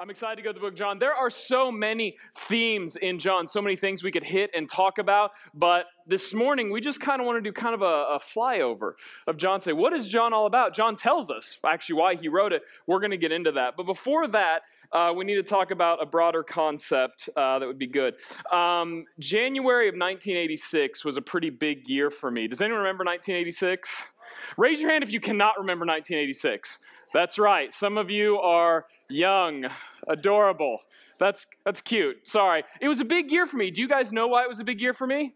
I'm excited to go to the book John. There are so many themes in John, so many things we could hit and talk about, but this morning we just kind of want to do kind of a, a, flyover of John. Say, what is John all about? John tells us actually why he wrote it. We're going to get into that. But before that, uh, we need to talk about a broader concept uh, that would be good. Um, January of 1986 was a pretty big year for me. Does anyone remember 1986? Raise your hand if you cannot remember 1986. That's right. Some of you are young, adorable. That's, that's cute. Sorry. It was a big year for me. Do you guys know why it was a big year for me?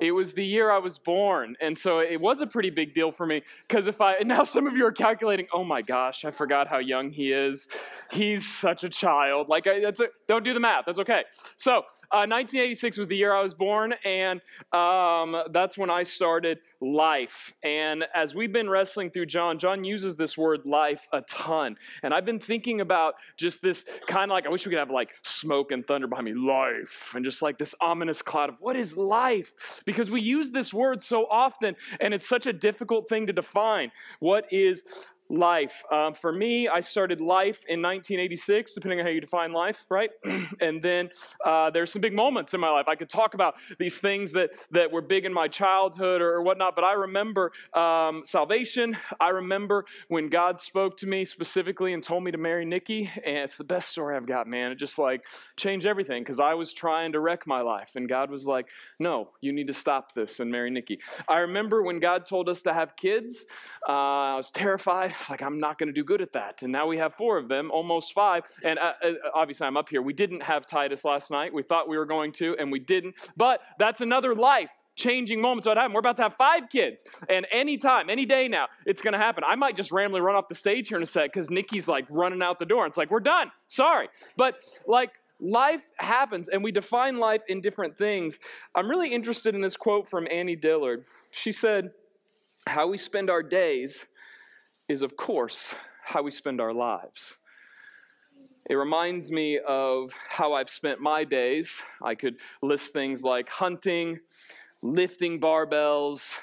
It was the year I was born. And so it was a pretty big deal for me because if I, now some of you are calculating, oh my gosh, I forgot how young he is. He's such a child. Like, that's a, don't do the math. That's okay. So, uh, 1986 was the year I was born, and um, that's when I started life. And as we've been wrestling through John, John uses this word life a ton. And I've been thinking about just this kind of like, I wish we could have like smoke and thunder behind me, life, and just like this ominous cloud of what is life? Because we use this word so often, and it's such a difficult thing to define. What is life. Um, for me, I started life in 1986, depending on how you define life, right? and then uh, there's some big moments in my life. I could talk about these things that, that were big in my childhood or, or whatnot, but I remember um, salvation. I remember when God spoke to me specifically and told me to marry Nikki, and it's the best story I've got, man. It just like changed everything because I was trying to wreck my life, and God was like, no, you need to stop this and marry Nikki. I remember when God told us to have kids, uh, I was terrified. It's like, I'm not going to do good at that. And now we have four of them, almost five. And uh, uh, obviously, I'm up here. We didn't have Titus last night. We thought we were going to, and we didn't. But that's another life changing that happen. We're about to have five kids, and anytime, any day now, it's going to happen. I might just randomly run off the stage here in a sec because Nikki's like running out the door. It's like, we're done. Sorry. But like, life happens, and we define life in different things. I'm really interested in this quote from Annie Dillard. She said, How we spend our days is, of course, how we spend our lives. It reminds me of how I've spent my days. I could list things like hunting, lifting barbells,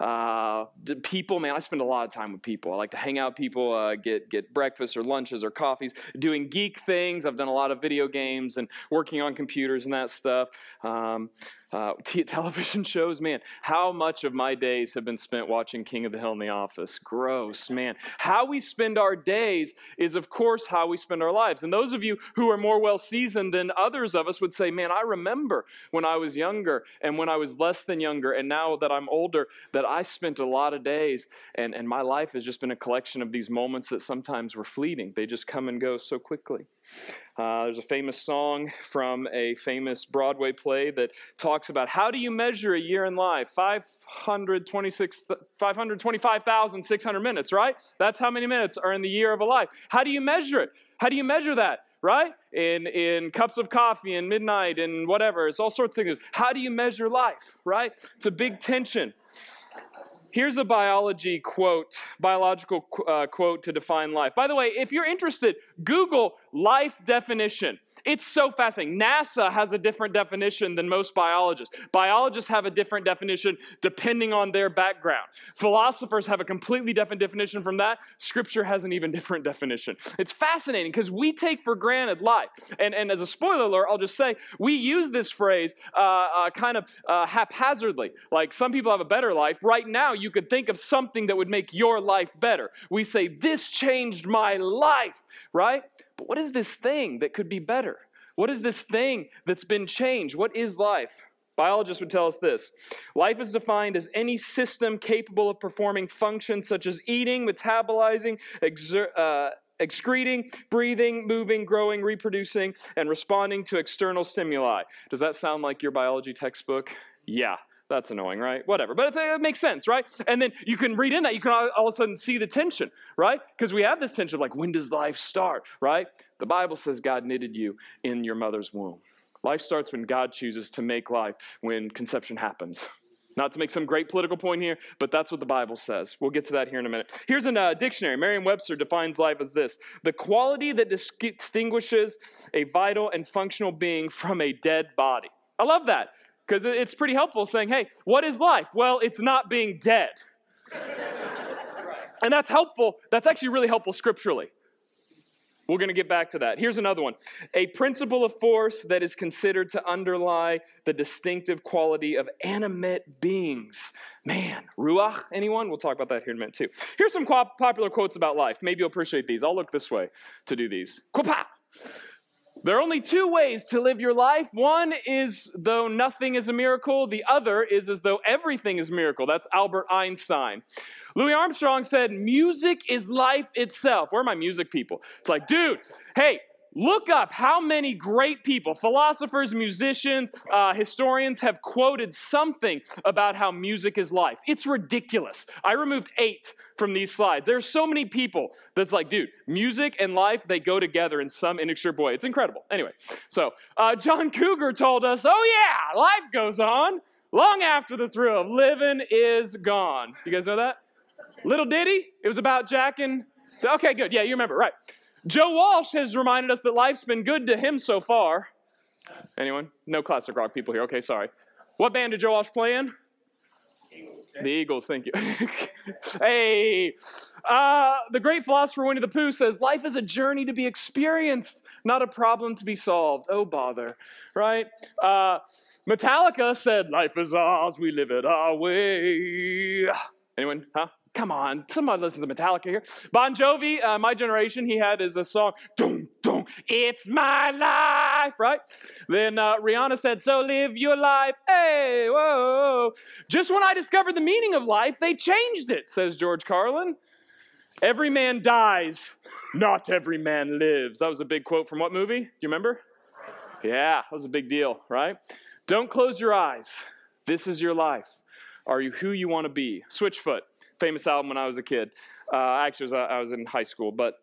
uh, people, man, I spend a lot of time with people. I like to hang out with people, uh, get, get breakfast or lunches or coffees, doing geek things. I've done a lot of video games and working on computers and that stuff. Um, uh, t- television shows, man, how much of my days have been spent watching King of the Hill in the office? Gross, man. How we spend our days is, of course, how we spend our lives. And those of you who are more well seasoned than others of us would say, man, I remember when I was younger and when I was less than younger, and now that I'm older, that I spent a lot of days, and, and my life has just been a collection of these moments that sometimes were fleeting. They just come and go so quickly. Uh, there's a famous song from a famous Broadway play that talks about how do you measure a year in life? 525,600 minutes, right? That's how many minutes are in the year of a life. How do you measure it? How do you measure that? Right? In, in cups of coffee and midnight and whatever. It's all sorts of things. How do you measure life? Right? It's a big tension. Here's a biology quote, biological uh, quote to define life. By the way, if you're interested, Google life definition. It's so fascinating. NASA has a different definition than most biologists. Biologists have a different definition depending on their background. Philosophers have a completely different definition from that. Scripture has an even different definition. It's fascinating because we take for granted life. And, and as a spoiler alert, I'll just say we use this phrase uh, uh, kind of uh, haphazardly. Like some people have a better life. Right now, you could think of something that would make your life better. We say, This changed my life, right? But what is this thing that could be better? What is this thing that's been changed? What is life? Biologists would tell us this life is defined as any system capable of performing functions such as eating, metabolizing, exer- uh, excreting, breathing, moving, growing, reproducing, and responding to external stimuli. Does that sound like your biology textbook? Yeah, that's annoying, right? Whatever. But it makes sense, right? And then you can read in that, you can all, all of a sudden see the tension, right? Because we have this tension of like, when does life start, right? The Bible says God knitted you in your mother's womb. Life starts when God chooses to make life, when conception happens. Not to make some great political point here, but that's what the Bible says. We'll get to that here in a minute. Here's a uh, dictionary. Merriam Webster defines life as this the quality that distinguishes a vital and functional being from a dead body. I love that because it's pretty helpful saying, hey, what is life? Well, it's not being dead. and that's helpful. That's actually really helpful scripturally. We're going to get back to that. Here's another one a principle of force that is considered to underlie the distinctive quality of animate beings. Man, Ruach, anyone? We'll talk about that here in a minute too. Here's some popular quotes about life. Maybe you'll appreciate these. I'll look this way to do these. Quapa! There are only two ways to live your life. One is though nothing is a miracle, the other is as though everything is a miracle. That's Albert Einstein. Louis Armstrong said, Music is life itself. Where are my music people? It's like, dude, hey, Look up how many great people, philosophers, musicians, uh, historians, have quoted something about how music is life. It's ridiculous. I removed eight from these slides. There's so many people that's like, dude, music and life, they go together in some inextricable way. It's incredible. Anyway, so uh, John Cougar told us, oh, yeah, life goes on long after the thrill of living is gone. You guys know that? Little Ditty? It was about Jack and. Okay, good. Yeah, you remember, right. Joe Walsh has reminded us that life's been good to him so far. Anyone? No classic rock people here. Okay, sorry. What band did Joe Walsh play in? Eagles. The Eagles, thank you. hey, uh, the great philosopher Winnie the Pooh says life is a journey to be experienced, not a problem to be solved. Oh, bother, right? Uh, Metallica said, Life is ours, we live it our way. Anyone? Huh? Come on, somebody listen to Metallica here. Bon Jovi, uh, my generation, he had his a song, Dum, Dum, It's My Life, right? Then uh, Rihanna said, So live your life. Hey, whoa. Just when I discovered the meaning of life, they changed it, says George Carlin. Every man dies, not every man lives. That was a big quote from what movie? Do you remember? Yeah, that was a big deal, right? Don't close your eyes. This is your life. Are you who you want to be? Switchfoot famous album when I was a kid. Uh, actually, was, uh, I was in high school, but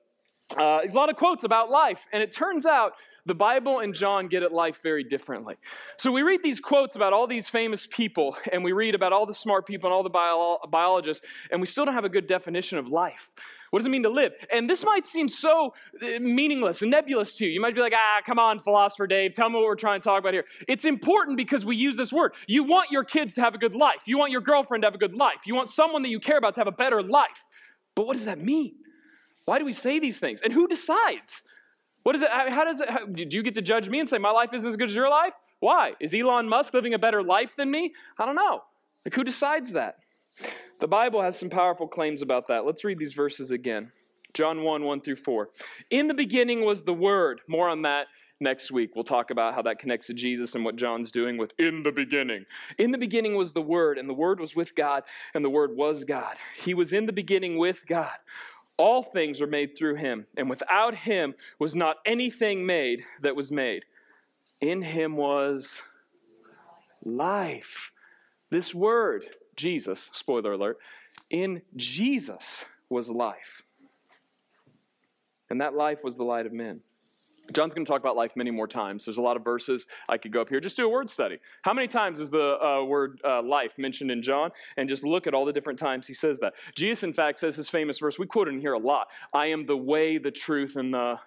uh, there's a lot of quotes about life, and it turns out the Bible and John get at life very differently. So we read these quotes about all these famous people, and we read about all the smart people and all the bio- biologists, and we still don't have a good definition of life. What does it mean to live? And this might seem so uh, meaningless and nebulous to you. You might be like, ah, come on, philosopher Dave, tell me what we're trying to talk about here. It's important because we use this word. You want your kids to have a good life, you want your girlfriend to have a good life, you want someone that you care about to have a better life. But what does that mean? Why do we say these things? And who decides? What is it? How does it? How, do you get to judge me and say my life isn't as good as your life? Why? Is Elon Musk living a better life than me? I don't know. Like, who decides that? The Bible has some powerful claims about that. Let's read these verses again. John 1 1 through 4. In the beginning was the Word. More on that next week. We'll talk about how that connects to Jesus and what John's doing with in the beginning. In the beginning was the Word, and the Word was with God, and the Word was God. He was in the beginning with God. All things were made through him, and without him was not anything made that was made. In him was life. This word, Jesus, spoiler alert, in Jesus was life. And that life was the light of men. John's going to talk about life many more times. There's a lot of verses I could go up here. Just do a word study. How many times is the uh, word uh, life mentioned in John? And just look at all the different times he says that. Jesus, in fact, says his famous verse. We quote it in here a lot I am the way, the truth, and the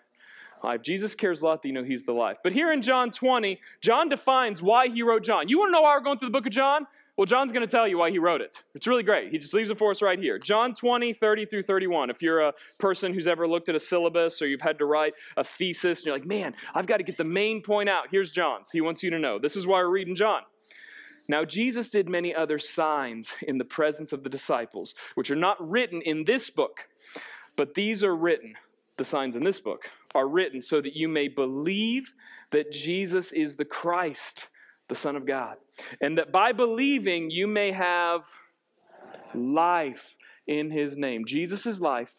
life. Jesus cares a lot that you know he's the life. But here in John 20, John defines why he wrote John. You want to know why we're going through the book of John? Well, John's going to tell you why he wrote it. It's really great. He just leaves it for us right here. John 20, 30 through 31. If you're a person who's ever looked at a syllabus or you've had to write a thesis and you're like, man, I've got to get the main point out, here's John's. He wants you to know. This is why we're reading John. Now, Jesus did many other signs in the presence of the disciples, which are not written in this book, but these are written, the signs in this book are written so that you may believe that Jesus is the Christ the Son of God. And that by believing, you may have life in his name. Jesus is life.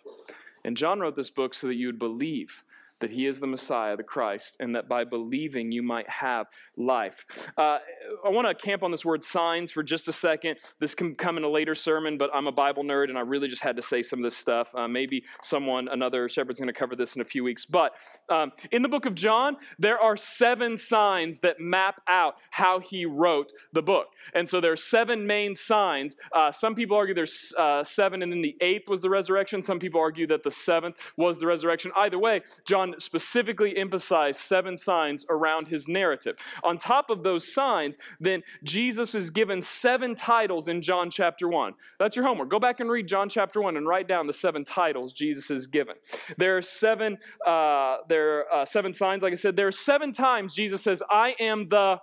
And John wrote this book so that you would believe that he is the Messiah, the Christ, and that by believing you might have life. Uh, I want to camp on this word signs for just a second. This can come in a later sermon, but I'm a Bible nerd and I really just had to say some of this stuff. Uh, maybe someone, another shepherd's going to cover this in a few weeks. But um, in the book of John, there are seven signs that map out how he wrote the book. And so there are seven main signs. Uh, some people argue there's uh, seven and then the eighth was the resurrection. Some people argue that the seventh was the resurrection. Either way, John Specifically emphasized seven signs around his narrative. On top of those signs, then Jesus is given seven titles in John chapter 1. That's your homework. Go back and read John chapter 1 and write down the seven titles Jesus is given. There are seven, uh, there are, uh, seven signs, like I said. There are seven times Jesus says, I am the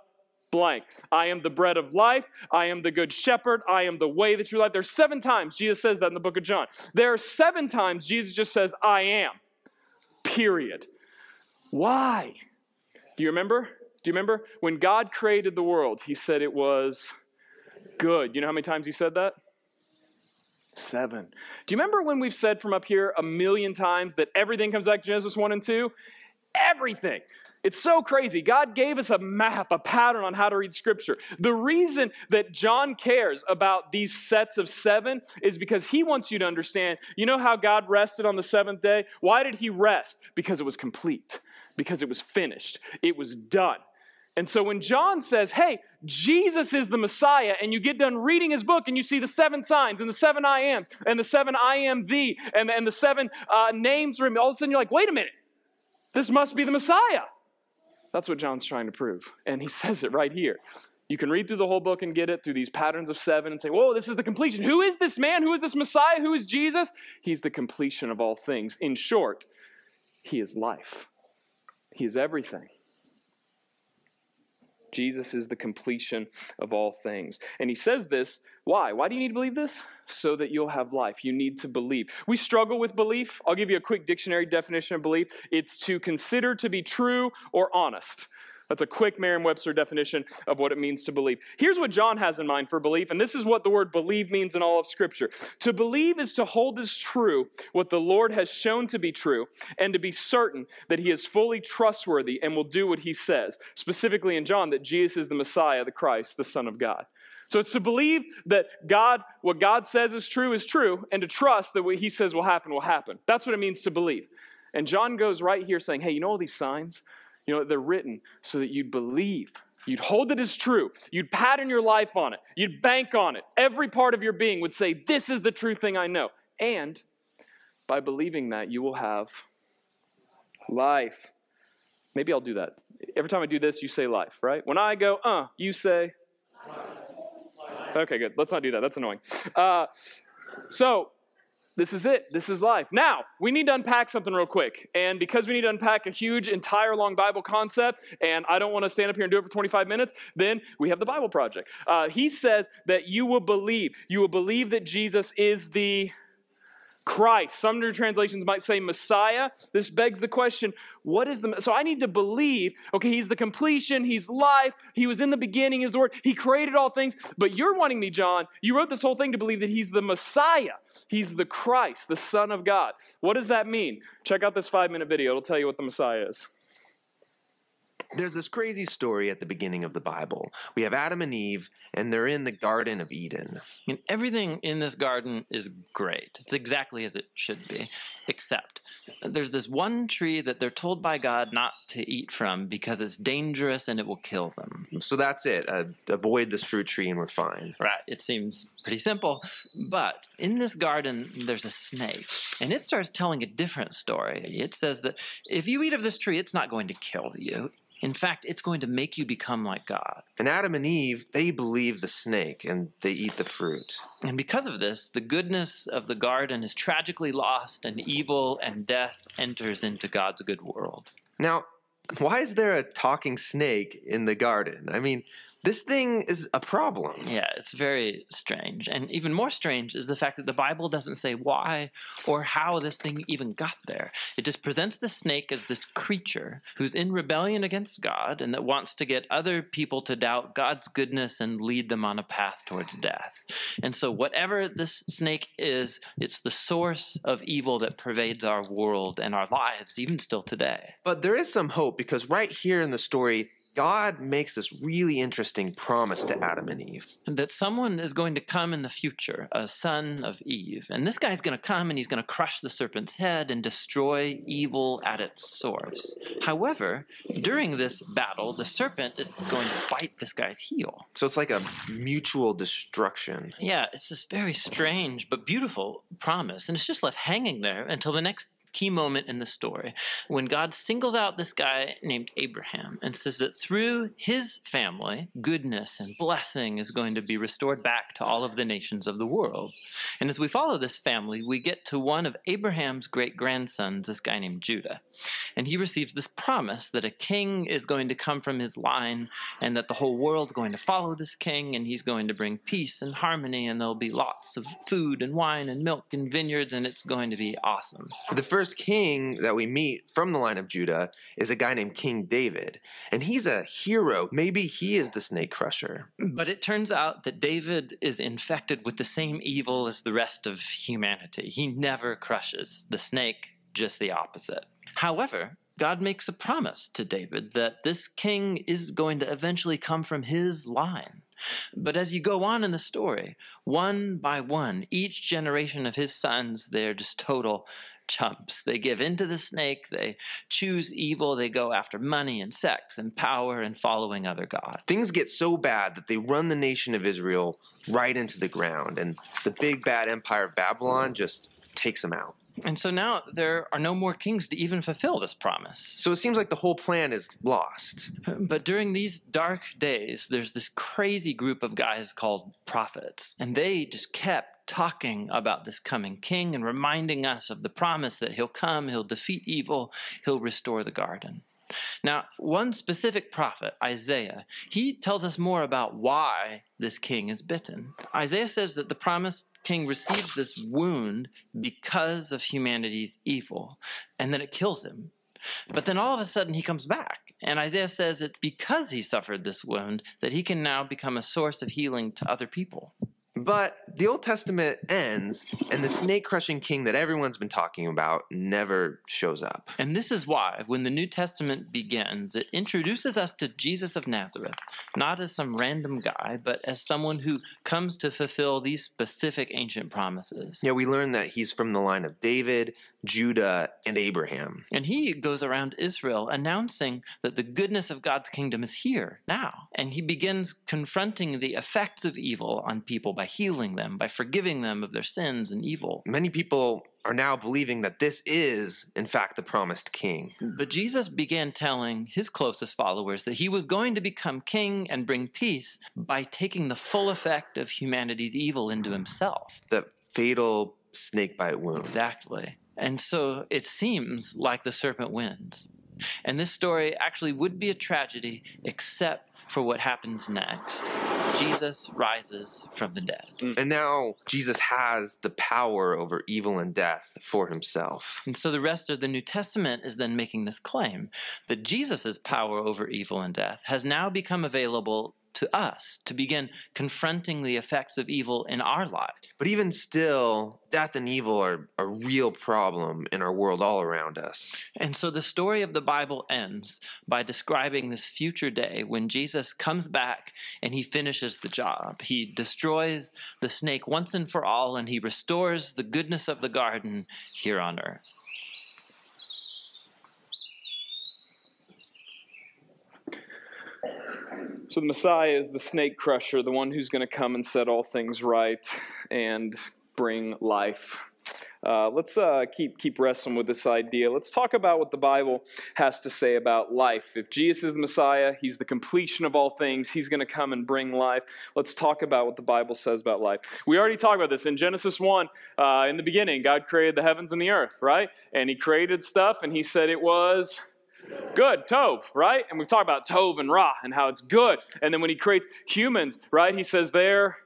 blank. I am the bread of life. I am the good shepherd. I am the way, the true life. There's seven times Jesus says that in the book of John. There are seven times Jesus just says, I am. Period. Why? Do you remember? Do you remember? When God created the world, he said it was good. You know how many times he said that? Seven. Do you remember when we've said from up here a million times that everything comes back to Genesis 1 and 2? Everything. It's so crazy. God gave us a map, a pattern on how to read Scripture. The reason that John cares about these sets of seven is because he wants you to understand you know how God rested on the seventh day? Why did he rest? Because it was complete, because it was finished, it was done. And so when John says, hey, Jesus is the Messiah, and you get done reading his book and you see the seven signs and the seven I ams and the seven I am thee and, and the seven uh, names, all of a sudden you're like, wait a minute, this must be the Messiah. That's what John's trying to prove. And he says it right here. You can read through the whole book and get it through these patterns of seven and say, whoa, this is the completion. Who is this man? Who is this Messiah? Who is Jesus? He's the completion of all things. In short, he is life, he is everything. Jesus is the completion of all things. And he says this, why? Why do you need to believe this? So that you'll have life. You need to believe. We struggle with belief. I'll give you a quick dictionary definition of belief it's to consider to be true or honest. That's a quick Merriam Webster definition of what it means to believe. Here's what John has in mind for belief, and this is what the word believe means in all of Scripture. To believe is to hold as true what the Lord has shown to be true, and to be certain that he is fully trustworthy and will do what he says. Specifically in John, that Jesus is the Messiah, the Christ, the Son of God. So it's to believe that God, what God says is true is true, and to trust that what he says will happen will happen. That's what it means to believe. And John goes right here saying, hey, you know all these signs? You know, they're written so that you'd believe. You'd hold it as true. You'd pattern your life on it. You'd bank on it. Every part of your being would say, This is the true thing I know. And by believing that, you will have life. Maybe I'll do that. Every time I do this, you say life, right? When I go, uh, you say, Okay, good. Let's not do that. That's annoying. Uh, so, this is it. This is life. Now, we need to unpack something real quick. And because we need to unpack a huge, entire long Bible concept, and I don't want to stand up here and do it for 25 minutes, then we have the Bible Project. Uh, he says that you will believe. You will believe that Jesus is the Christ. Some new translations might say Messiah. This begs the question what is the. So I need to believe, okay, he's the completion, he's life, he was in the beginning, is the word, he created all things. But you're wanting me, John, you wrote this whole thing to believe that he's the Messiah, he's the Christ, the Son of God. What does that mean? Check out this five minute video, it'll tell you what the Messiah is. There's this crazy story at the beginning of the Bible. We have Adam and Eve, and they're in the Garden of Eden. And everything in this garden is great. It's exactly as it should be, except there's this one tree that they're told by God not to eat from because it's dangerous and it will kill them. So that's it. Uh, avoid this fruit tree, and we're fine. Right. It seems pretty simple. But in this garden, there's a snake, and it starts telling a different story. It says that if you eat of this tree, it's not going to kill you. In fact, it's going to make you become like God. And Adam and Eve, they believe the snake and they eat the fruit. And because of this, the goodness of the garden is tragically lost, and evil and death enters into God's good world. Now, why is there a talking snake in the garden? I mean, this thing is a problem. Yeah, it's very strange. And even more strange is the fact that the Bible doesn't say why or how this thing even got there. It just presents the snake as this creature who's in rebellion against God and that wants to get other people to doubt God's goodness and lead them on a path towards death. And so, whatever this snake is, it's the source of evil that pervades our world and our lives, even still today. But there is some hope because right here in the story, God makes this really interesting promise to Adam and Eve. That someone is going to come in the future, a son of Eve. And this guy's going to come and he's going to crush the serpent's head and destroy evil at its source. However, during this battle, the serpent is going to bite this guy's heel. So it's like a mutual destruction. Yeah, it's this very strange but beautiful promise. And it's just left hanging there until the next key moment in the story when God singles out this guy named Abraham and says that through his family, goodness and blessing is going to be restored back to all of the nations of the world. And as we follow this family, we get to one of Abraham's great grandsons, this guy named Judah. And he receives this promise that a king is going to come from his line and that the whole world's going to follow this king and he's going to bring peace and harmony and there'll be lots of food and wine and milk and vineyards and it's going to be awesome. The first king that we meet from the line of Judah is a guy named King David, and he's a hero. Maybe he is the snake crusher. But it turns out that David is infected with the same evil as the rest of humanity. He never crushes the snake, just the opposite. However, God makes a promise to David that this king is going to eventually come from his line. But as you go on in the story, one by one, each generation of his sons, they're just total chumps. They give in to the snake, they choose evil, they go after money and sex and power and following other gods. Things get so bad that they run the nation of Israel right into the ground, and the big bad empire of Babylon mm. just takes them out. And so now there are no more kings to even fulfill this promise. So it seems like the whole plan is lost. But during these dark days, there's this crazy group of guys called prophets, and they just kept talking about this coming king and reminding us of the promise that he'll come, he'll defeat evil, he'll restore the garden. Now, one specific prophet, Isaiah, he tells us more about why this king is bitten. Isaiah says that the promised king receives this wound because of humanity's evil, and then it kills him. But then all of a sudden he comes back. And Isaiah says it's because he suffered this wound that he can now become a source of healing to other people. But the Old Testament ends, and the snake crushing king that everyone's been talking about never shows up. And this is why, when the New Testament begins, it introduces us to Jesus of Nazareth, not as some random guy, but as someone who comes to fulfill these specific ancient promises. Yeah, we learn that he's from the line of David, Judah, and Abraham. And he goes around Israel announcing that the goodness of God's kingdom is here now. And he begins confronting the effects of evil on people by healing them, by forgiving them of their sins and evil. Many people are now believing that this is, in fact, the promised king. But Jesus began telling his closest followers that he was going to become king and bring peace by taking the full effect of humanity's evil into himself. The fatal snake bite wound. Exactly. And so it seems like the serpent wins. And this story actually would be a tragedy except for what happens next. Jesus rises from the dead. Mm. And now Jesus has the power over evil and death for himself. And so the rest of the New Testament is then making this claim that Jesus' power over evil and death has now become available to us to begin confronting the effects of evil in our lives. But even still, death and evil are a real problem in our world all around us. And so the story of the Bible ends by describing this future day when Jesus comes back and he finishes the job. He destroys the snake once and for all and he restores the goodness of the garden here on earth. So the Messiah is the snake crusher, the one who's going to come and set all things right and bring life. Uh, let's uh, keep keep wrestling with this idea. Let's talk about what the Bible has to say about life. If Jesus is the Messiah, He's the completion of all things. He's going to come and bring life. Let's talk about what the Bible says about life. We already talked about this in Genesis one. Uh, in the beginning, God created the heavens and the earth, right? And He created stuff, and He said it was good tov right? And we've talked about tov and ra and how it's good. And then when he creates humans right he says they're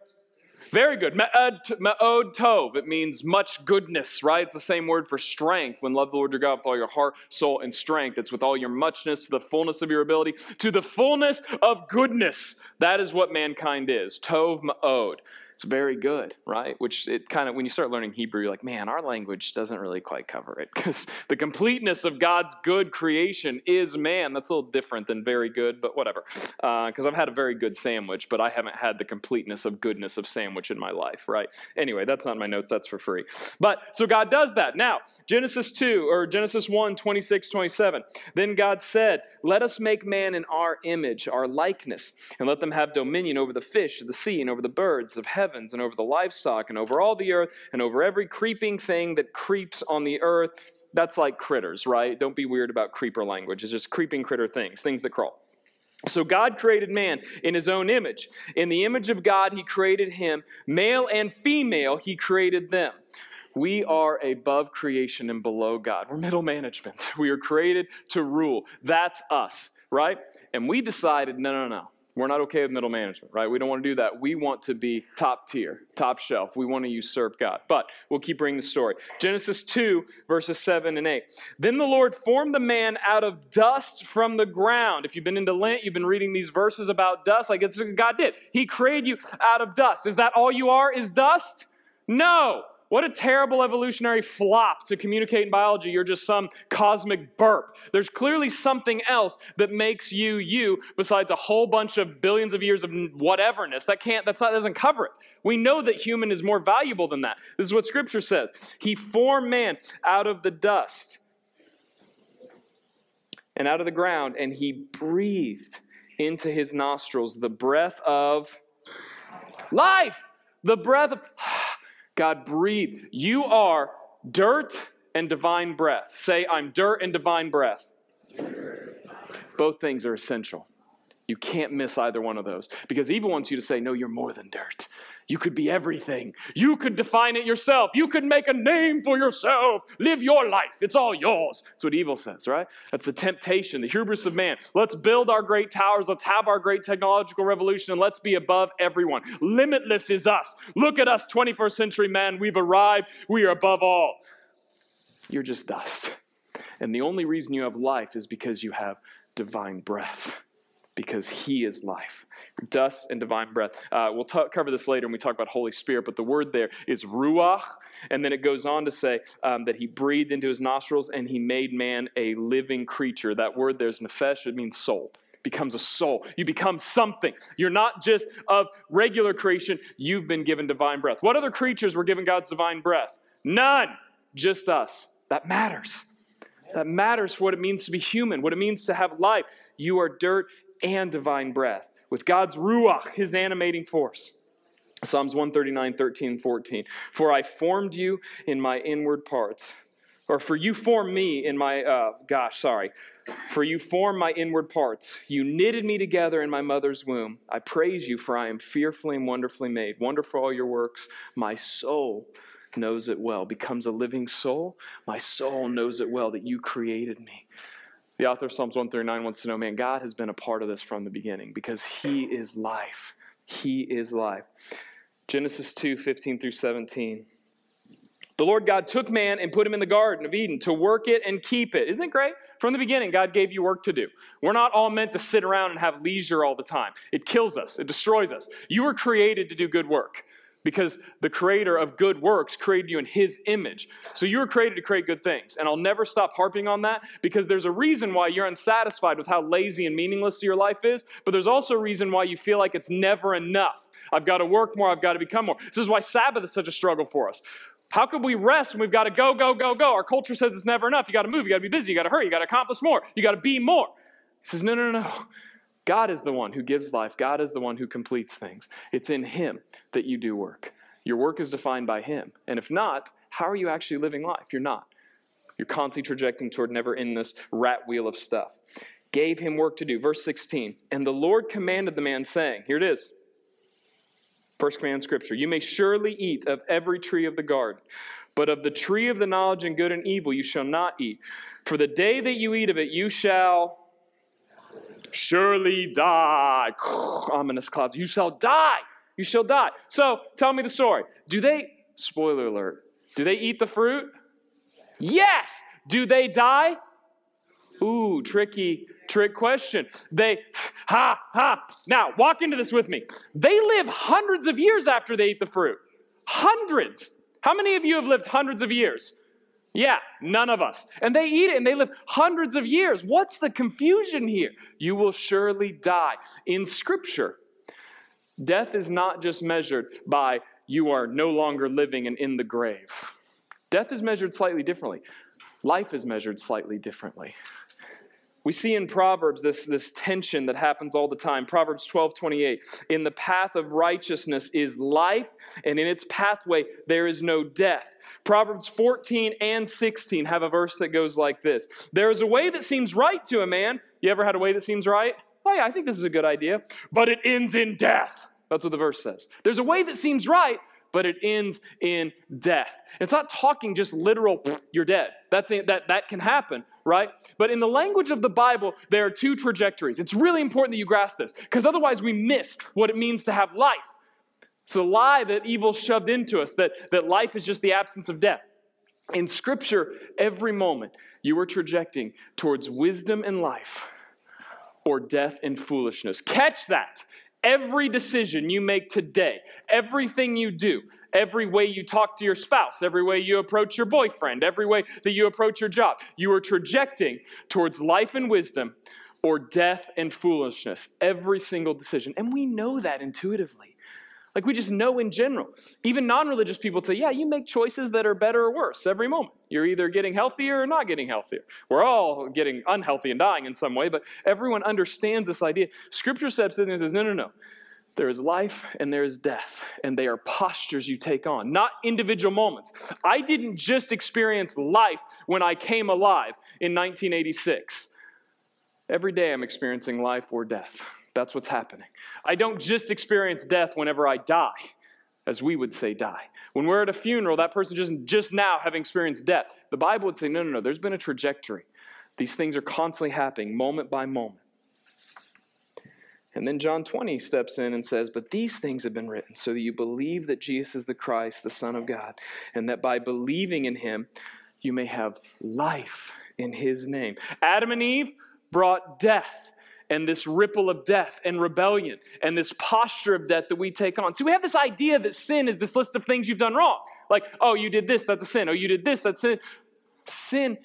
very good. Me'od tov. It means much goodness right? It's the same word for strength. When love the lord your god with all your heart soul and strength. It's with all your muchness to the fullness of your ability to the fullness of goodness. That is what mankind is. Tov me'od it's very good, right? Which it kind of, when you start learning Hebrew, you're like, man, our language doesn't really quite cover it because the completeness of God's good creation is man. That's a little different than very good, but whatever. Because uh, I've had a very good sandwich, but I haven't had the completeness of goodness of sandwich in my life, right? Anyway, that's not my notes, that's for free. But so God does that. Now, Genesis 2 or Genesis 1, 26, 27. Then God said, Let us make man in our image, our likeness, and let them have dominion over the fish of the sea and over the birds of heaven and over the livestock and over all the earth and over every creeping thing that creeps on the earth. that's like critters, right? Don't be weird about creeper language. It's just creeping critter things, things that crawl. So God created man in his own image. In the image of God, he created him. Male and female, he created them. We are above creation and below God. We're middle management. We are created to rule. That's us, right? And we decided no, no, no. We're not okay with middle management, right? We don't want to do that. We want to be top tier, top shelf. We want to usurp God. But we'll keep reading the story. Genesis 2, verses 7 and 8. Then the Lord formed the man out of dust from the ground. If you've been into Lent, you've been reading these verses about dust. Like it's God did. He created you out of dust. Is that all you are? Is dust? No. What a terrible evolutionary flop to communicate in biology. You're just some cosmic burp. There's clearly something else that makes you you besides a whole bunch of billions of years of whateverness. That can't, that's not, doesn't cover it. We know that human is more valuable than that. This is what scripture says. He formed man out of the dust and out of the ground, and he breathed into his nostrils the breath of life. The breath of God breathed. You are dirt and divine breath. Say, I'm dirt and divine breath. Both things are essential. You can't miss either one of those because evil wants you to say, No, you're more than dirt. You could be everything. You could define it yourself. You could make a name for yourself. Live your life. It's all yours. That's what evil says, right? That's the temptation, the hubris of man. Let's build our great towers. Let's have our great technological revolution, and let's be above everyone. Limitless is us. Look at us, 21st century man. We've arrived. We are above all. You're just dust. And the only reason you have life is because you have divine breath because he is life. Dust and divine breath. Uh, we'll t- cover this later when we talk about Holy Spirit, but the word there is ruach. And then it goes on to say um, that he breathed into his nostrils and he made man a living creature. That word there is nefesh, it means soul. Becomes a soul. You become something. You're not just of regular creation, you've been given divine breath. What other creatures were given God's divine breath? None. Just us. That matters. That matters for what it means to be human, what it means to have life. You are dirt and divine breath, with God's ruach, his animating force. Psalms 139, 13, 14. For I formed you in my inward parts. Or for you formed me in my, uh, gosh, sorry. For you formed my inward parts. You knitted me together in my mother's womb. I praise you, for I am fearfully and wonderfully made. Wonderful all your works. My soul knows it well. Becomes a living soul. My soul knows it well that you created me. The author of Psalms 139 wants to know, man, God has been a part of this from the beginning because He is life. He is life. Genesis 2 15 through 17. The Lord God took man and put him in the Garden of Eden to work it and keep it. Isn't it great? From the beginning, God gave you work to do. We're not all meant to sit around and have leisure all the time. It kills us, it destroys us. You were created to do good work because the creator of good works created you in his image. So you were created to create good things. And I'll never stop harping on that because there's a reason why you're unsatisfied with how lazy and meaningless your life is, but there's also a reason why you feel like it's never enough. I've got to work more, I've got to become more. This is why Sabbath is such a struggle for us. How could we rest when we've got to go, go, go, go? Our culture says it's never enough. You got to move, you got to be busy, you got to hurry, you got to accomplish more, you got to be more. He says, no, no, no, no. God is the one who gives life. God is the one who completes things. It's in Him that you do work. Your work is defined by Him. And if not, how are you actually living life? You're not. You're constantly trajecting toward never in this rat wheel of stuff. Gave him work to do. Verse 16. And the Lord commanded the man, saying, Here it is. First command scripture. You may surely eat of every tree of the garden, but of the tree of the knowledge and good and evil you shall not eat. For the day that you eat of it, you shall surely die. Ominous clouds. You shall die. You shall die. So tell me the story. Do they, spoiler alert, do they eat the fruit? Yes. Do they die? Ooh, tricky, trick question. They, ha, ha. Now, walk into this with me. They live hundreds of years after they eat the fruit. Hundreds. How many of you have lived hundreds of years? Yeah, none of us. And they eat it and they live hundreds of years. What's the confusion here? You will surely die. In Scripture, Death is not just measured by you are no longer living and in the grave. Death is measured slightly differently. Life is measured slightly differently. We see in Proverbs this, this tension that happens all the time. Proverbs 12 28. In the path of righteousness is life, and in its pathway there is no death. Proverbs 14 and 16 have a verse that goes like this There is a way that seems right to a man. You ever had a way that seems right? Oh, yeah, I think this is a good idea. But it ends in death. That's what the verse says. There's a way that seems right, but it ends in death. It's not talking just literal, you're dead. That's, that, that can happen, right? But in the language of the Bible, there are two trajectories. It's really important that you grasp this, because otherwise we miss what it means to have life. It's a lie that evil shoved into us, that, that life is just the absence of death. In Scripture, every moment you are trajecting towards wisdom and life or death and foolishness. Catch that. Every decision you make today, everything you do, every way you talk to your spouse, every way you approach your boyfriend, every way that you approach your job, you are trajecting towards life and wisdom or death and foolishness. Every single decision. And we know that intuitively. Like we just know in general. Even non religious people say, yeah, you make choices that are better or worse every moment. You're either getting healthier or not getting healthier. We're all getting unhealthy and dying in some way, but everyone understands this idea. Scripture steps in and says, no, no, no. There is life and there is death, and they are postures you take on, not individual moments. I didn't just experience life when I came alive in 1986. Every day I'm experiencing life or death. That's what's happening. I don't just experience death whenever I die, as we would say die. When we're at a funeral, that person just, just now having experienced death. The Bible would say, no, no, no, there's been a trajectory. These things are constantly happening, moment by moment. And then John 20 steps in and says, But these things have been written so that you believe that Jesus is the Christ, the Son of God, and that by believing in him, you may have life in his name. Adam and Eve brought death and this ripple of death and rebellion and this posture of death that we take on. See, we have this idea that sin is this list of things you've done wrong. Like, oh, you did this, that's a sin. Oh, you did this, that's sin. Sin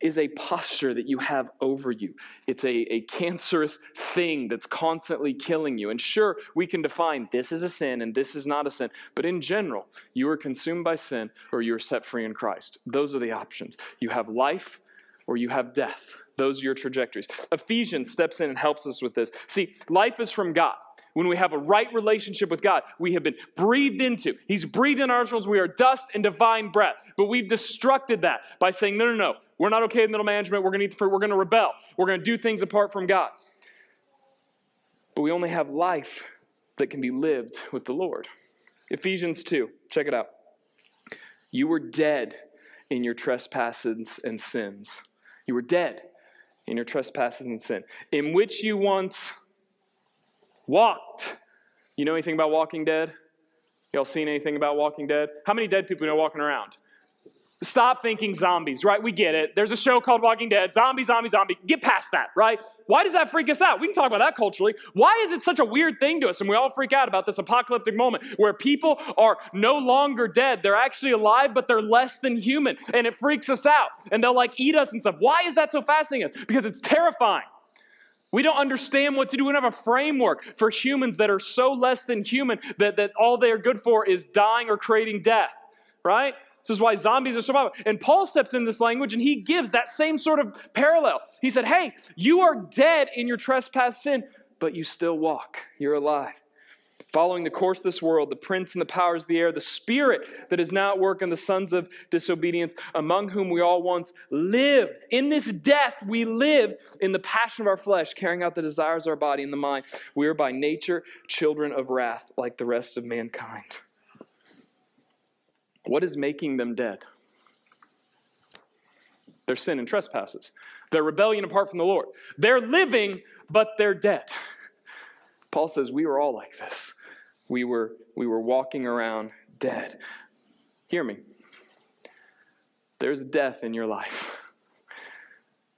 is a posture that you have over you. It's a, a cancerous thing that's constantly killing you. And sure, we can define this is a sin and this is not a sin. But in general, you are consumed by sin or you are set free in Christ. Those are the options. You have life or you have death. Those are your trajectories. Ephesians steps in and helps us with this. See, life is from God. When we have a right relationship with God, we have been breathed into. He's breathed in our souls. We are dust and divine breath. But we've destructed that by saying, no, no, no, we're not okay with middle management. We're going to, we're going to rebel. We're going to do things apart from God. But we only have life that can be lived with the Lord. Ephesians 2, check it out. You were dead in your trespasses and sins. You were dead in your trespasses and sin, in which you once walked. You know anything about Walking Dead? Y'all seen anything about Walking Dead? How many dead people you know walking around? Stop thinking zombies, right? We get it. There's a show called Walking Dead. Zombie, zombie, zombie. Get past that, right? Why does that freak us out? We can talk about that culturally. Why is it such a weird thing to us and we all freak out about this apocalyptic moment where people are no longer dead? They're actually alive, but they're less than human. And it freaks us out. And they'll like eat us and stuff. Why is that so fascinating us? Because it's terrifying. We don't understand what to do. We don't have a framework for humans that are so less than human that, that all they are good for is dying or creating death, right? This is why zombies are survival. And Paul steps in this language and he gives that same sort of parallel. He said, Hey, you are dead in your trespass sin, but you still walk. You're alive. Following the course of this world, the prince and the powers of the air, the spirit that is now at work in the sons of disobedience, among whom we all once lived. In this death, we lived in the passion of our flesh, carrying out the desires of our body and the mind. We are by nature children of wrath, like the rest of mankind. What is making them dead? Their sin and trespasses, their rebellion apart from the Lord. They're living, but they're dead. Paul says we were all like this. We were, we were walking around dead. Hear me. There's death in your life.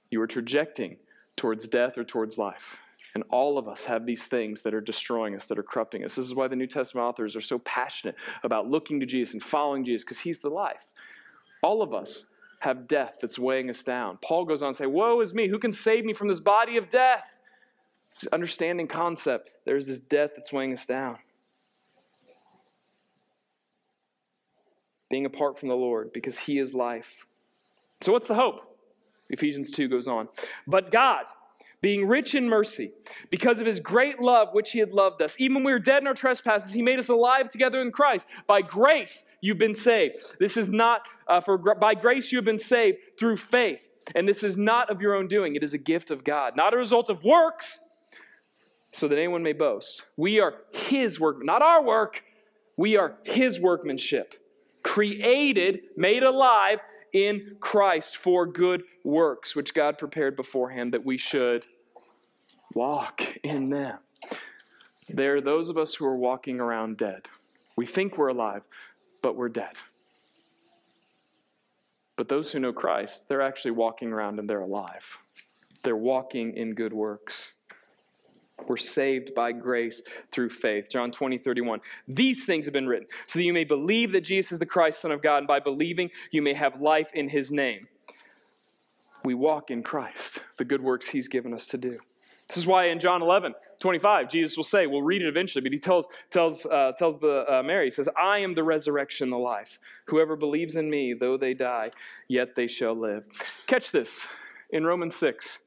You are trajecting towards death or towards life. And all of us have these things that are destroying us, that are corrupting us. This is why the New Testament authors are so passionate about looking to Jesus and following Jesus, because he's the life. All of us have death that's weighing us down. Paul goes on to say, Woe is me, who can save me from this body of death? It's understanding concept. There's this death that's weighing us down. Being apart from the Lord because he is life. So, what's the hope? Ephesians 2 goes on. But God, being rich in mercy, because of his great love which he had loved us. Even when we were dead in our trespasses, he made us alive together in Christ. By grace you've been saved. This is not uh, for by grace you have been saved through faith. And this is not of your own doing, it is a gift of God, not a result of works, so that anyone may boast. We are his work, not our work. We are his workmanship, created, made alive in Christ for good works, which God prepared beforehand that we should walk in them. There are those of us who are walking around dead. We think we're alive, but we're dead. But those who know Christ, they're actually walking around and they're alive. They're walking in good works. We're saved by grace through faith. John 20, 31. These things have been written so that you may believe that Jesus is the Christ, Son of God, and by believing you may have life in his name. We walk in Christ, the good works he's given us to do. This is why in John 11, 25, Jesus will say, we'll read it eventually, but he tells, tells, uh, tells the, uh, Mary, he says, I am the resurrection, the life. Whoever believes in me, though they die, yet they shall live. Catch this in Romans 6.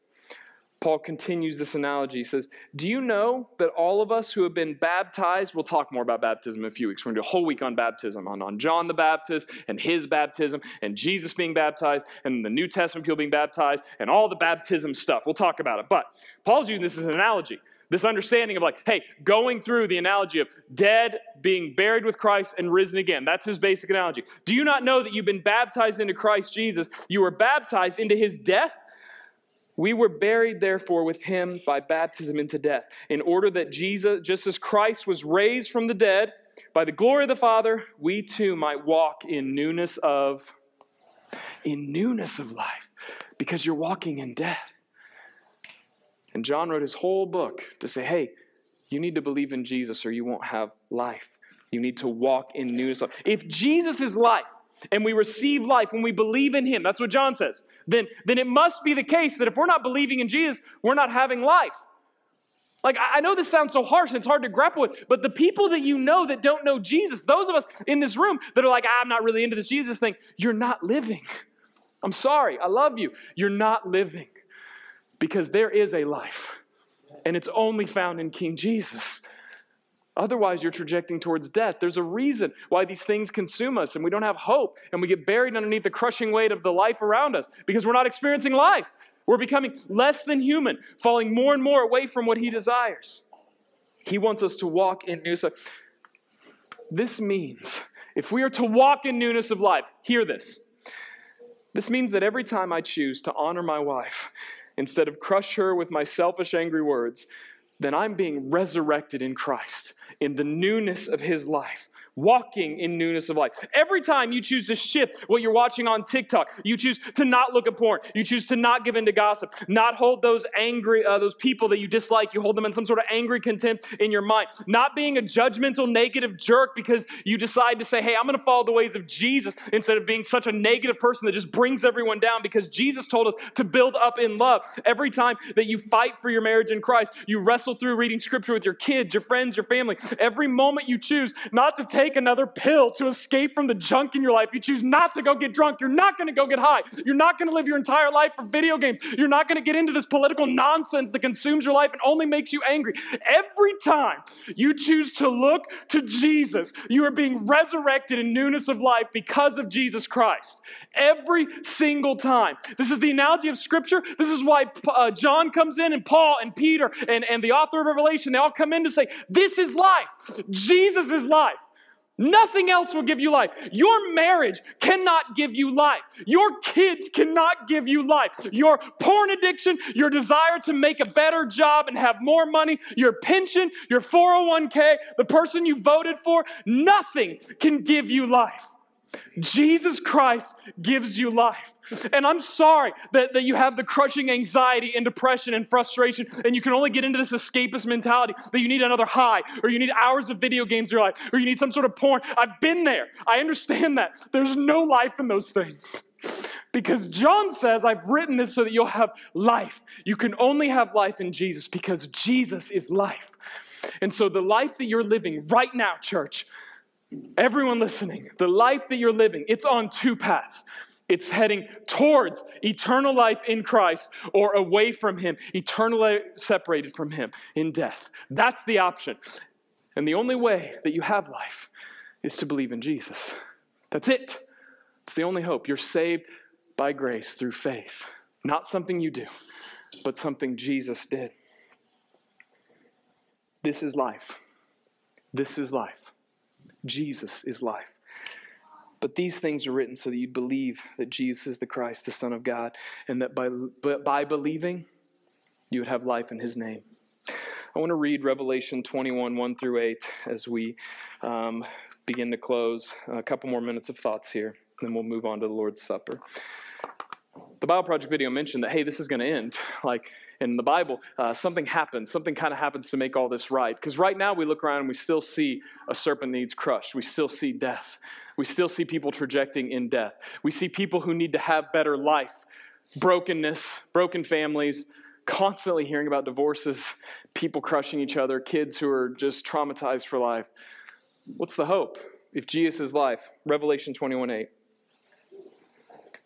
Paul continues this analogy. He says, Do you know that all of us who have been baptized, we'll talk more about baptism in a few weeks. We're going to do a whole week on baptism, on, on John the Baptist and his baptism, and Jesus being baptized, and the New Testament people being baptized, and all the baptism stuff. We'll talk about it. But Paul's using this as an analogy. This understanding of like, hey, going through the analogy of dead, being buried with Christ, and risen again. That's his basic analogy. Do you not know that you've been baptized into Christ Jesus? You were baptized into his death we were buried, therefore, with him by baptism into death, in order that Jesus, just as Christ was raised from the dead by the glory of the Father, we too might walk in newness of in newness of life, because you're walking in death. And John wrote his whole book to say, hey, you need to believe in Jesus or you won't have life. You need to walk in newness of life. If Jesus is life, and we receive life when we believe in him, that's what John says, then, then it must be the case that if we're not believing in Jesus, we're not having life. Like, I know this sounds so harsh and it's hard to grapple with, but the people that you know that don't know Jesus, those of us in this room that are like, ah, I'm not really into this Jesus thing, you're not living. I'm sorry, I love you. You're not living because there is a life, and it's only found in King Jesus. Otherwise, you're trajecting towards death. There's a reason why these things consume us and we don't have hope and we get buried underneath the crushing weight of the life around us because we're not experiencing life. We're becoming less than human, falling more and more away from what He desires. He wants us to walk in newness. This means, if we are to walk in newness of life, hear this. This means that every time I choose to honor my wife, instead of crush her with my selfish, angry words, then I'm being resurrected in Christ in the newness of his life walking in newness of life. Every time you choose to shift what you're watching on TikTok, you choose to not look at porn, you choose to not give in to gossip, not hold those angry, uh, those people that you dislike, you hold them in some sort of angry contempt in your mind, not being a judgmental, negative jerk because you decide to say, hey, I'm going to follow the ways of Jesus instead of being such a negative person that just brings everyone down because Jesus told us to build up in love. Every time that you fight for your marriage in Christ, you wrestle through reading scripture with your kids, your friends, your family. Every moment you choose not to take another pill to escape from the junk in your life. You choose not to go get drunk. You're not going to go get high. You're not going to live your entire life for video games. You're not going to get into this political nonsense that consumes your life and only makes you angry. Every time you choose to look to Jesus, you are being resurrected in newness of life because of Jesus Christ. Every single time. This is the analogy of Scripture. This is why uh, John comes in and Paul and Peter and, and the author of Revelation, they all come in to say, This is life. Jesus is life. Nothing else will give you life. Your marriage cannot give you life. Your kids cannot give you life. Your porn addiction, your desire to make a better job and have more money, your pension, your 401k, the person you voted for, nothing can give you life. Jesus Christ gives you life. And I'm sorry that, that you have the crushing anxiety and depression and frustration, and you can only get into this escapist mentality that you need another high, or you need hours of video games in your life, or you need some sort of porn. I've been there. I understand that. There's no life in those things. Because John says, I've written this so that you'll have life. You can only have life in Jesus because Jesus is life. And so, the life that you're living right now, church, Everyone listening, the life that you're living, it's on two paths. It's heading towards eternal life in Christ or away from Him, eternally separated from Him in death. That's the option. And the only way that you have life is to believe in Jesus. That's it. It's the only hope. You're saved by grace through faith. Not something you do, but something Jesus did. This is life. This is life. Jesus is life. But these things are written so that you believe that Jesus is the Christ, the Son of God, and that by, by believing, you would have life in His name. I want to read Revelation 21, 1 through 8, as we um, begin to close. A couple more minutes of thoughts here, then we'll move on to the Lord's Supper. The Bible Project video mentioned that, hey, this is going to end. Like in the Bible, uh, something happens. Something kind of happens to make all this right. Because right now we look around and we still see a serpent needs crushed. We still see death. We still see people trajecting in death. We see people who need to have better life, brokenness, broken families, constantly hearing about divorces, people crushing each other, kids who are just traumatized for life. What's the hope? If Jesus is life, Revelation 21 8.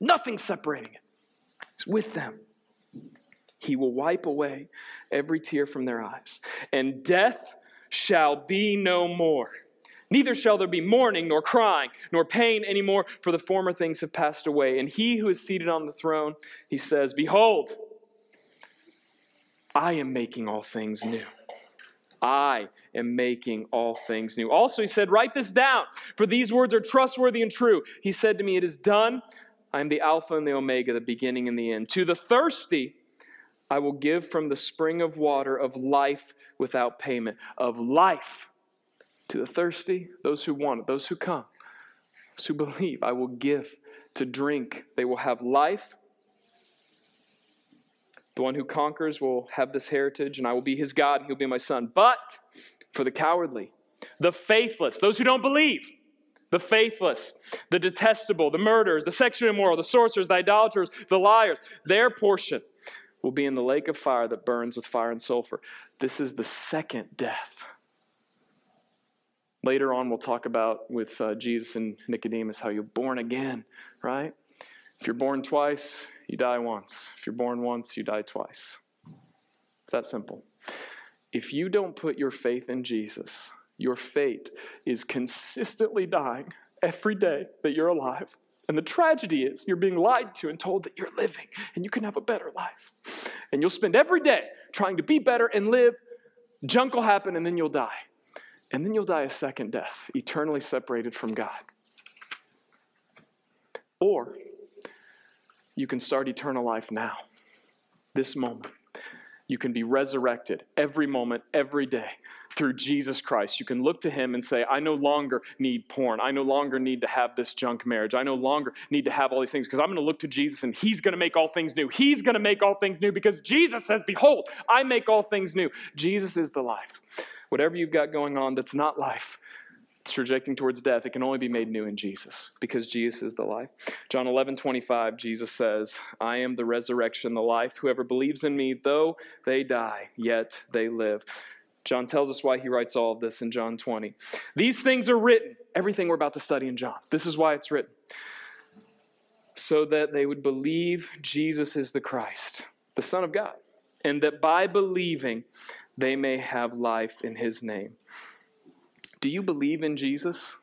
Nothing separating it. He's with them. He will wipe away every tear from their eyes, and death shall be no more. Neither shall there be mourning, nor crying, nor pain anymore, for the former things have passed away. And he who is seated on the throne, he says, Behold, I am making all things new. I am making all things new. Also, he said, Write this down, for these words are trustworthy and true. He said to me, It is done. I am the Alpha and the Omega, the beginning and the end. To the thirsty, I will give from the spring of water of life without payment. Of life. To the thirsty, those who want it, those who come, those who believe, I will give to drink. They will have life. The one who conquers will have this heritage, and I will be his God, and he'll be my son. But for the cowardly, the faithless, those who don't believe, the faithless, the detestable, the murderers, the sexually immoral, the sorcerers, the idolaters, the liars. Their portion will be in the lake of fire that burns with fire and sulfur. This is the second death. Later on, we'll talk about with uh, Jesus and Nicodemus how you're born again, right? If you're born twice, you die once. If you're born once, you die twice. It's that simple. If you don't put your faith in Jesus, your fate is consistently dying every day that you're alive. And the tragedy is you're being lied to and told that you're living and you can have a better life. And you'll spend every day trying to be better and live. Junk will happen and then you'll die. And then you'll die a second death, eternally separated from God. Or you can start eternal life now, this moment. You can be resurrected every moment, every day through Jesus Christ. You can look to Him and say, I no longer need porn. I no longer need to have this junk marriage. I no longer need to have all these things because I'm going to look to Jesus and He's going to make all things new. He's going to make all things new because Jesus says, Behold, I make all things new. Jesus is the life. Whatever you've got going on that's not life, it's trajecting towards death, it can only be made new in Jesus because Jesus is the life. John 11, 25, Jesus says, I am the resurrection, the life. Whoever believes in me, though they die, yet they live. John tells us why he writes all of this in John 20. These things are written, everything we're about to study in John. This is why it's written. So that they would believe Jesus is the Christ, the Son of God, and that by believing they may have life in his name. Do you believe in Jesus?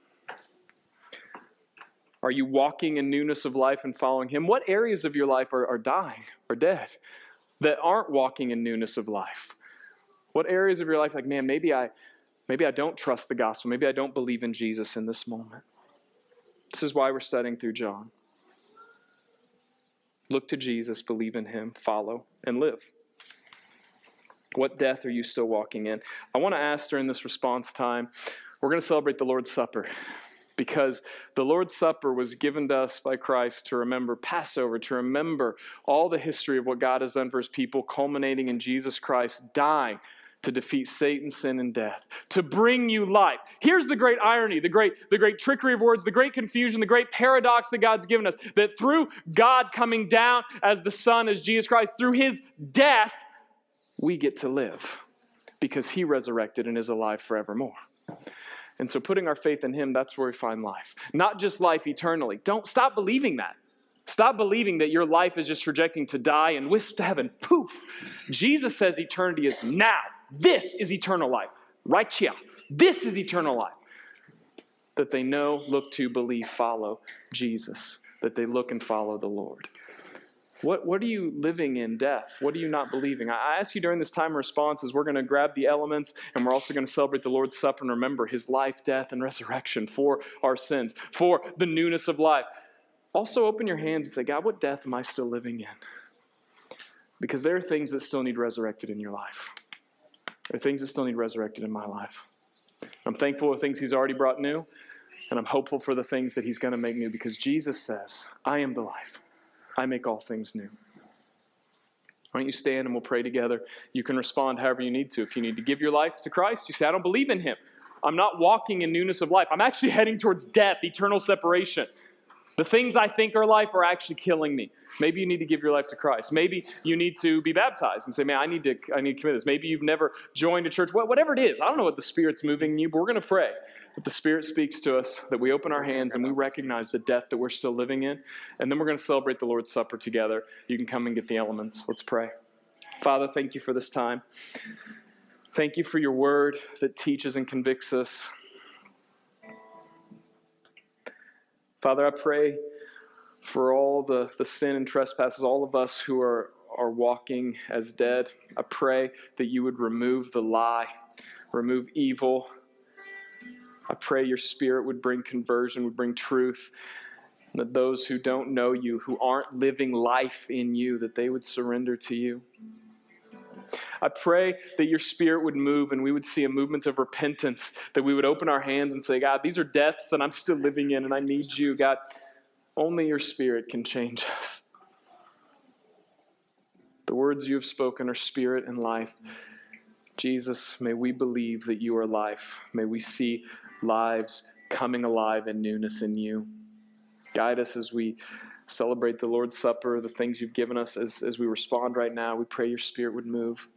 Are you walking in newness of life and following Him? What areas of your life are, are dying or dead that aren't walking in newness of life? What areas of your life, like, man, maybe I, maybe I don't trust the gospel. Maybe I don't believe in Jesus in this moment. This is why we're studying through John. Look to Jesus, believe in Him, follow, and live. What death are you still walking in? I want to ask during this response time we're going to celebrate the Lord's Supper because the Lord's Supper was given to us by Christ to remember Passover, to remember all the history of what God has done for his people, culminating in Jesus Christ dying to defeat Satan, sin, and death, to bring you life. Here's the great irony, the great, the great trickery of words, the great confusion, the great paradox that God's given us that through God coming down as the Son, as Jesus Christ, through his death, we get to live because he resurrected and is alive forevermore. And so putting our faith in him, that's where we find life. Not just life eternally. Don't stop believing that. Stop believing that your life is just rejecting to die and whisk to heaven. Poof. Jesus says eternity is now. This is eternal life. Right here. This is eternal life. That they know, look to, believe, follow Jesus. That they look and follow the Lord. What, what are you living in death? What are you not believing? I ask you during this time of response as we're going to grab the elements and we're also going to celebrate the Lord's Supper and remember his life, death, and resurrection for our sins, for the newness of life. Also, open your hands and say, God, what death am I still living in? Because there are things that still need resurrected in your life. There are things that still need resurrected in my life. I'm thankful for things He's already brought new, and I'm hopeful for the things that He's going to make new because Jesus says, I am the life. I make all things new. Why don't you stand and we'll pray together? You can respond however you need to. If you need to give your life to Christ, you say, I don't believe in Him. I'm not walking in newness of life. I'm actually heading towards death, eternal separation. The things I think are life are actually killing me. Maybe you need to give your life to Christ. Maybe you need to be baptized and say, "Man, I need to, I need to commit this." Maybe you've never joined a church. Whatever it is, I don't know what the Spirit's moving in you, but we're going to pray that the Spirit speaks to us, that we open our hands and we recognize the death that we're still living in, and then we're going to celebrate the Lord's Supper together. You can come and get the elements. Let's pray. Father, thank you for this time. Thank you for your word that teaches and convicts us. Father, I pray for all the, the sin and trespasses, all of us who are, are walking as dead. I pray that you would remove the lie, remove evil. I pray your spirit would bring conversion, would bring truth. That those who don't know you, who aren't living life in you, that they would surrender to you. I pray that your spirit would move and we would see a movement of repentance, that we would open our hands and say, God, these are deaths that I'm still living in and I need you. God, only your spirit can change us. The words you have spoken are spirit and life. Jesus, may we believe that you are life. May we see lives coming alive in newness in you. Guide us as we celebrate the Lord's Supper, the things you've given us as, as we respond right now. We pray your spirit would move.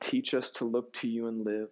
Teach us to look to you and live.